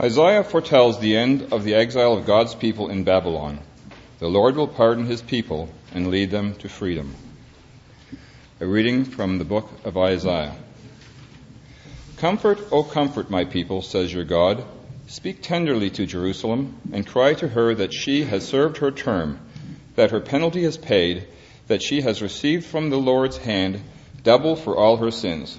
Isaiah foretells the end of the exile of God's people in Babylon. The Lord will pardon his people and lead them to freedom. A reading from the book of Isaiah. Comfort, O comfort my people, says your God. Speak tenderly to Jerusalem and cry to her that she has served her term, that her penalty is paid, that she has received from the Lord's hand double for all her sins.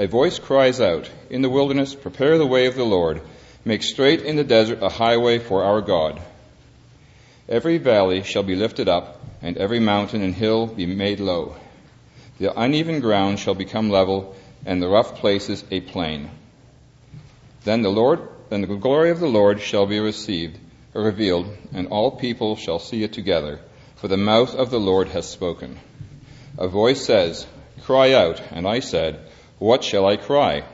A voice cries out, In the wilderness, prepare the way of the Lord. Make straight in the desert a highway for our God. Every valley shall be lifted up, and every mountain and hill be made low. The uneven ground shall become level, and the rough places a plain. Then the Lord, then the glory of the Lord shall be received, or revealed, and all people shall see it together, for the mouth of the Lord has spoken. A voice says, Cry out, and I said, what shall I cry?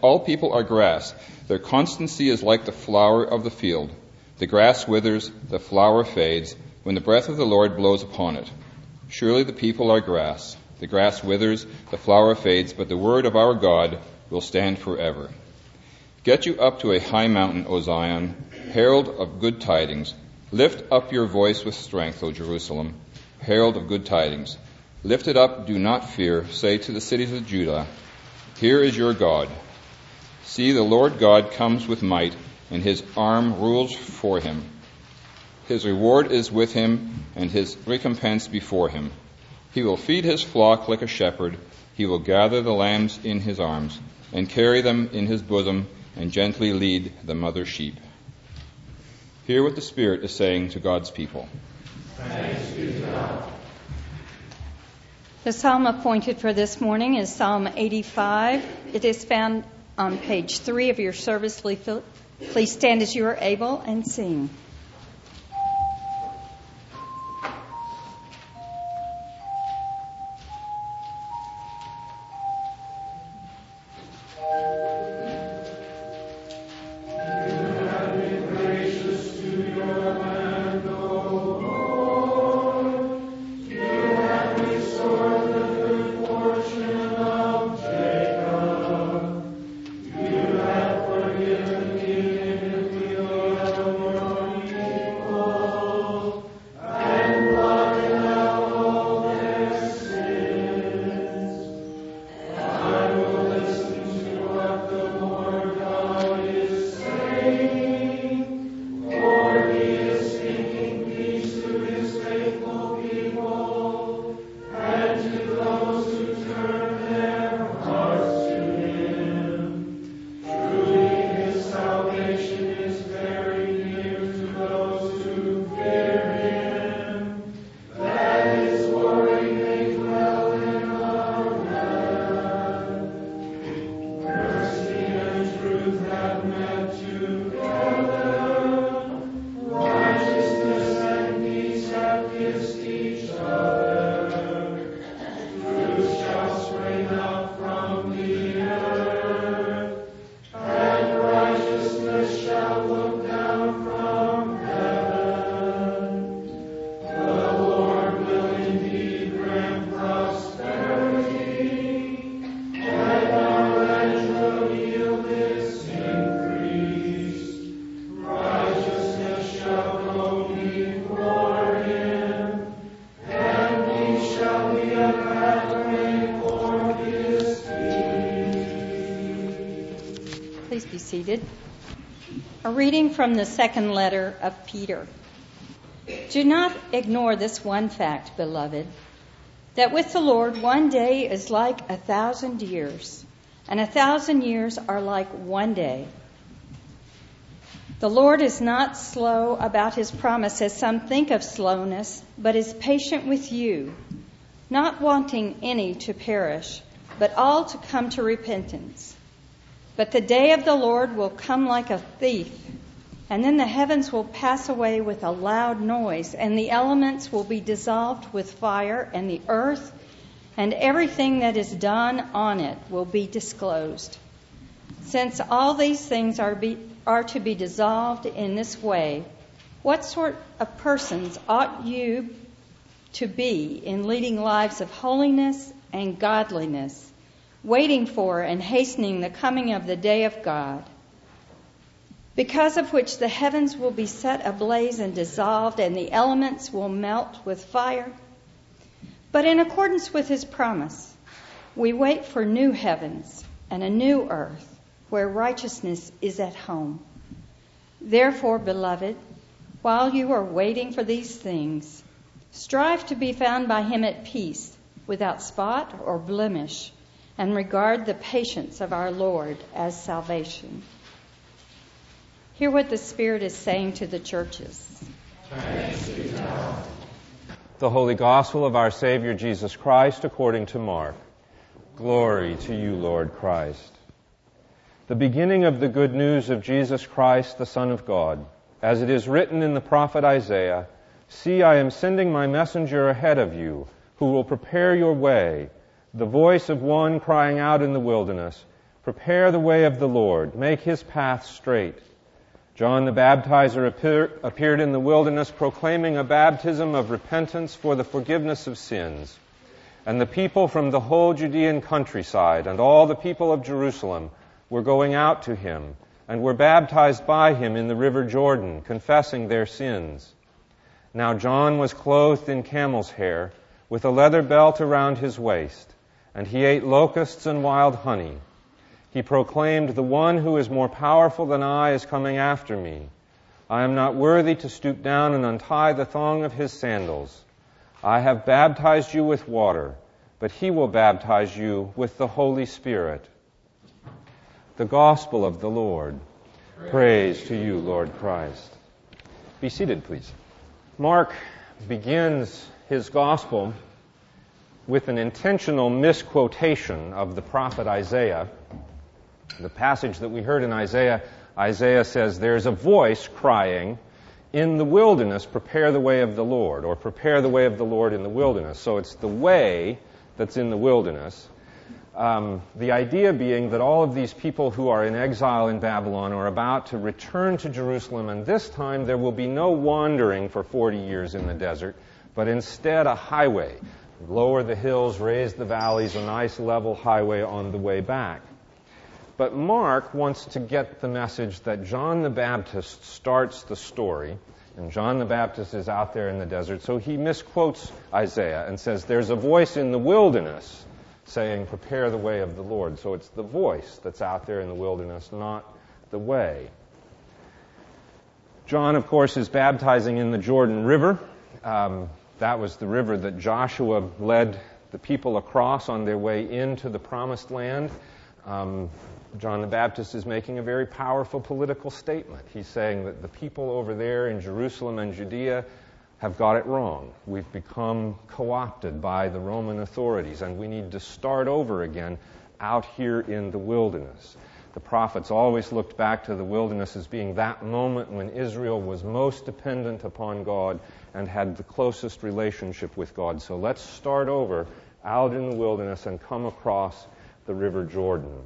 All people are grass. Their constancy is like the flower of the field. The grass withers, the flower fades, when the breath of the Lord blows upon it. Surely the people are grass. The grass withers, the flower fades, but the word of our God will stand forever. Get you up to a high mountain, O Zion, herald of good tidings. Lift up your voice with strength, O Jerusalem, herald of good tidings. Lift it up, do not fear. Say to the cities of Judah, Here is your God. See, the Lord God comes with might, and his arm rules for him. His reward is with him, and his recompense before him. He will feed his flock like a shepherd. He will gather the lambs in his arms, and carry them in his bosom, and gently lead the mother sheep. Hear what the Spirit is saying to God's people. Thanks be to God. The psalm appointed for this morning is Psalm 85. It is found on page three of your service leaflet. Please stand as you are able and sing. Seated. A reading from the second letter of Peter. Do not ignore this one fact, beloved, that with the Lord one day is like a thousand years, and a thousand years are like one day. The Lord is not slow about his promise, as some think of slowness, but is patient with you, not wanting any to perish, but all to come to repentance. But the day of the Lord will come like a thief, and then the heavens will pass away with a loud noise, and the elements will be dissolved with fire, and the earth and everything that is done on it will be disclosed. Since all these things are, be, are to be dissolved in this way, what sort of persons ought you to be in leading lives of holiness and godliness? Waiting for and hastening the coming of the day of God, because of which the heavens will be set ablaze and dissolved, and the elements will melt with fire. But in accordance with his promise, we wait for new heavens and a new earth where righteousness is at home. Therefore, beloved, while you are waiting for these things, strive to be found by him at peace, without spot or blemish, and regard the patience of our Lord as salvation. Hear what the Spirit is saying to the churches. The Holy Gospel of our Savior Jesus Christ according to Mark. Glory to you, Lord Christ. The beginning of the good news of Jesus Christ, the Son of God, as it is written in the prophet Isaiah, See, I am sending my messenger ahead of you, who will prepare your way, the voice of one crying out in the wilderness, Prepare the way of the Lord, make his path straight. John the Baptizer appear, appeared in the wilderness proclaiming a baptism of repentance for the forgiveness of sins. And the people from the whole Judean countryside and all the people of Jerusalem were going out to him and were baptized by him in the river Jordan, confessing their sins. Now John was clothed in camel's hair, with a leather belt around his waist, and he ate locusts and wild honey. He proclaimed, The one who is more powerful than I is coming after me. I am not worthy to stoop down and untie the thong of his sandals. I have baptized you with water, but he will baptize you with the Holy Spirit. The Gospel of the Lord. Praise, Praise to you, Lord Christ. Be seated, please. Mark begins his Gospel with an intentional misquotation of the prophet Isaiah the passage that we heard in Isaiah, Isaiah says, There's a voice crying, In the wilderness, prepare the way of the Lord, or prepare the way of the Lord in the wilderness. So it's the way that's in the wilderness. Um, the idea being that all of these people who are in exile in Babylon are about to return to Jerusalem, and this time there will be no wandering for 40 years in the desert, but instead a highway. Lower the hills, raise the valleys, a nice level highway on the way back. But Mark wants to get the message that John the Baptist starts the story, and John the Baptist is out there in the desert, so he misquotes Isaiah and says, There's a voice in the wilderness saying, Prepare the way of the Lord. So it's the voice that's out there in the wilderness, not the way. John, of course, is baptizing in the Jordan River. Um, that was the river that Joshua led the people across on their way into the promised land. Um, John the Baptist is making a very powerful political statement. He's saying that the people over there in Jerusalem and Judea have got it wrong. We've become co opted by the Roman authorities, and we need to start over again out here in the wilderness. The prophets always looked back to the wilderness as being that moment when Israel was most dependent upon God and had the closest relationship with God. So let's start over out in the wilderness and come across the River Jordan.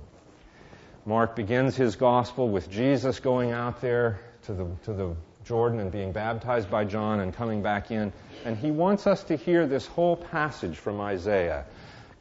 Mark begins his gospel with Jesus going out there to the, to the Jordan and being baptized by John and coming back in. And he wants us to hear this whole passage from Isaiah.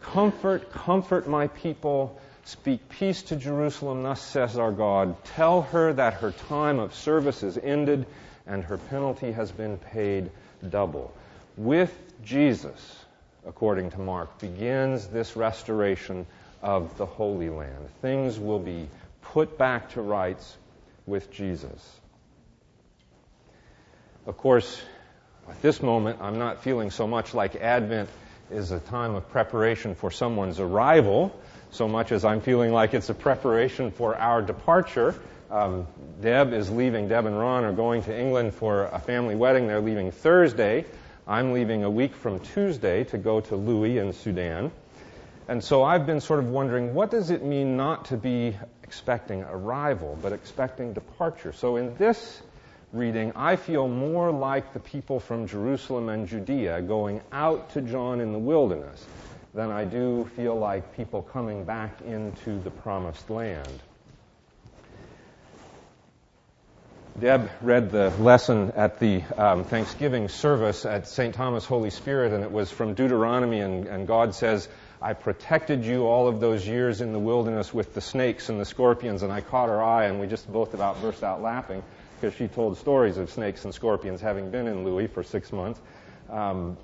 Comfort, comfort my people. Speak peace to Jerusalem, thus says our God. Tell her that her time of service is ended and her penalty has been paid double. With Jesus, according to Mark, begins this restoration of the Holy Land. Things will be put back to rights with Jesus. Of course, at this moment, I'm not feeling so much like Advent is a time of preparation for someone's arrival, so much as I'm feeling like it's a preparation for our departure. Um, Deb is leaving, Deb and Ron are going to England for a family wedding. They're leaving Thursday. I'm leaving a week from Tuesday to go to Lui in Sudan. And so I've been sort of wondering what does it mean not to be expecting arrival, but expecting departure? So in this reading, I feel more like the people from Jerusalem and Judea going out to John in the wilderness than I do feel like people coming back into the promised land. Deb read the lesson at the um, Thanksgiving service at St. Thomas Holy Spirit, and it was from Deuteronomy, and, and God says, I protected you all of those years in the wilderness with the snakes and the scorpions, and I caught her eye, and we just both about burst out laughing because she told stories of snakes and scorpions having been in Lui for six months. Um,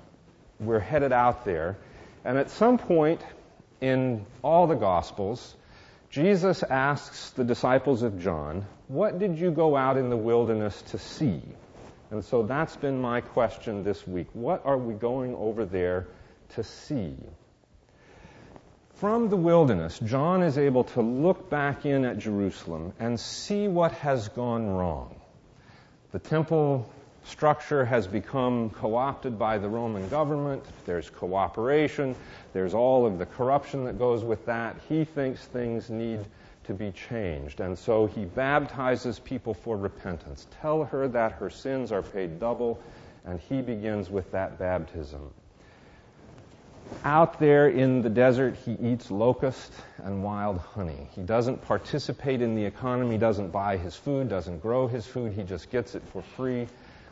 we're headed out there. And at some point in all the Gospels, Jesus asks the disciples of John, What did you go out in the wilderness to see? And so that's been my question this week. What are we going over there to see? From the wilderness, John is able to look back in at Jerusalem and see what has gone wrong. The temple structure has become co opted by the Roman government. There's cooperation. There's all of the corruption that goes with that. He thinks things need to be changed. And so he baptizes people for repentance. Tell her that her sins are paid double, and he begins with that baptism. Out there in the desert, he eats locust and wild honey. He doesn't participate in the economy, doesn't buy his food, doesn't grow his food, he just gets it for free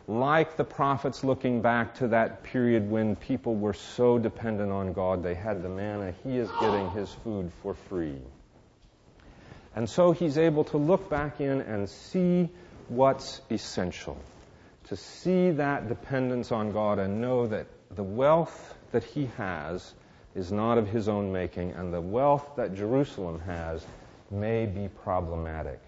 like the prophets looking back to that period when people were so dependent on God, they had the manna, he is getting his food for free. And so he's able to look back in and see what's essential, to see that dependence on God and know that the wealth that he has is not of his own making, and the wealth that Jerusalem has may be problematic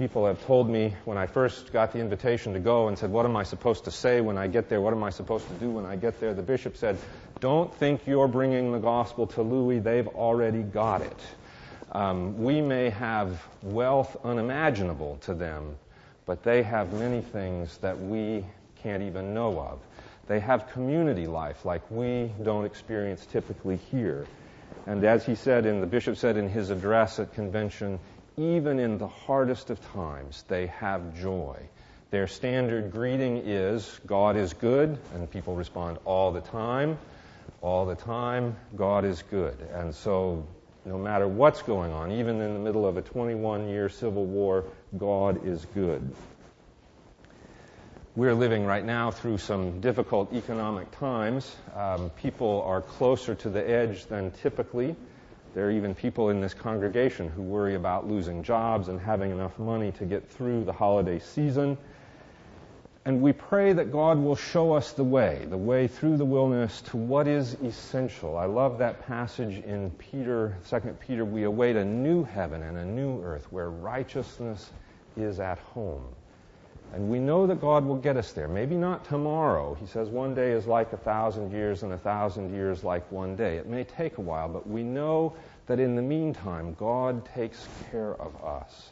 people have told me when I first got the invitation to go and said, What am I supposed to say when I get there? What am I supposed to do when I get there? The bishop said, Don't think you're bringing the gospel to Lui. They've already got it. Um, we may have wealth unimaginable to them, but they have many things that we can't even know of. They have community life like we don't experience typically here. And as he said, and the bishop said in his address at convention, even in the hardest of times, they have joy. Their standard greeting is, God is good, and people respond all the time. All the time, God is good. And so, no matter what's going on, even in the middle of a 21 year civil war, God is good. We're living right now through some difficult economic times. Um, people are closer to the edge than typically. There are even people in this congregation who worry about losing jobs and having enough money to get through the holiday season. And we pray that God will show us the way, the way through the wilderness to what is essential. I love that passage in Peter, 2 Peter. We await a new heaven and a new earth where righteousness is at home. And we know that God will get us there. Maybe not tomorrow. He says one day is like a thousand years and a thousand years like one day. It may take a while, but we know that in the meantime, God takes care of us.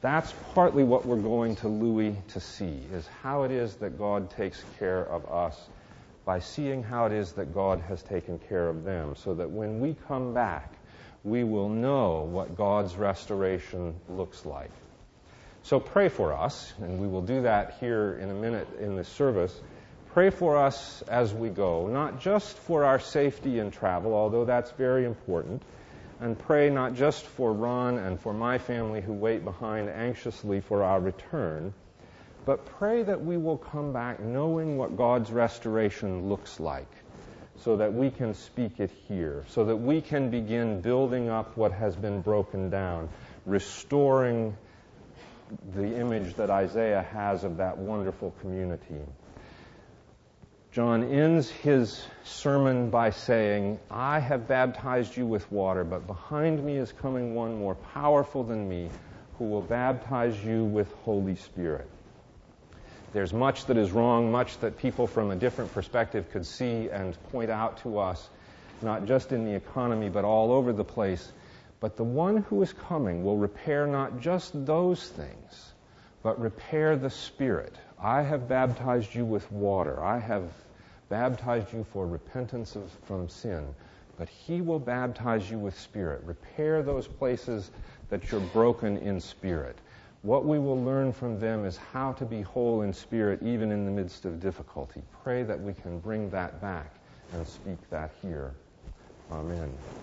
That's partly what we're going to Lui to see, is how it is that God takes care of us by seeing how it is that God has taken care of them, so that when we come back, we will know what God's restoration looks like. So pray for us, and we will do that here in a minute in this service. Pray for us as we go, not just for our safety in travel, although that's very important, and pray not just for Ron and for my family who wait behind anxiously for our return, but pray that we will come back knowing what God's restoration looks like so that we can speak it here, so that we can begin building up what has been broken down, restoring image that Isaiah has of that wonderful community. John ends his sermon by saying, I have baptized you with water, but behind me is coming one more powerful than me who will baptize you with Holy Spirit. There's much that is wrong, much that people from a different perspective could see and point out to us, not just in the economy, but all over the place. But the one who is coming will repair not just those things, but repair the spirit. I have baptized you with water. I have baptized you for repentance of, from sin. But he will baptize you with spirit. Repair those places that you're broken in spirit. What we will learn from them is how to be whole in spirit even in the midst of difficulty. Pray that we can bring that back and speak that here. Amen.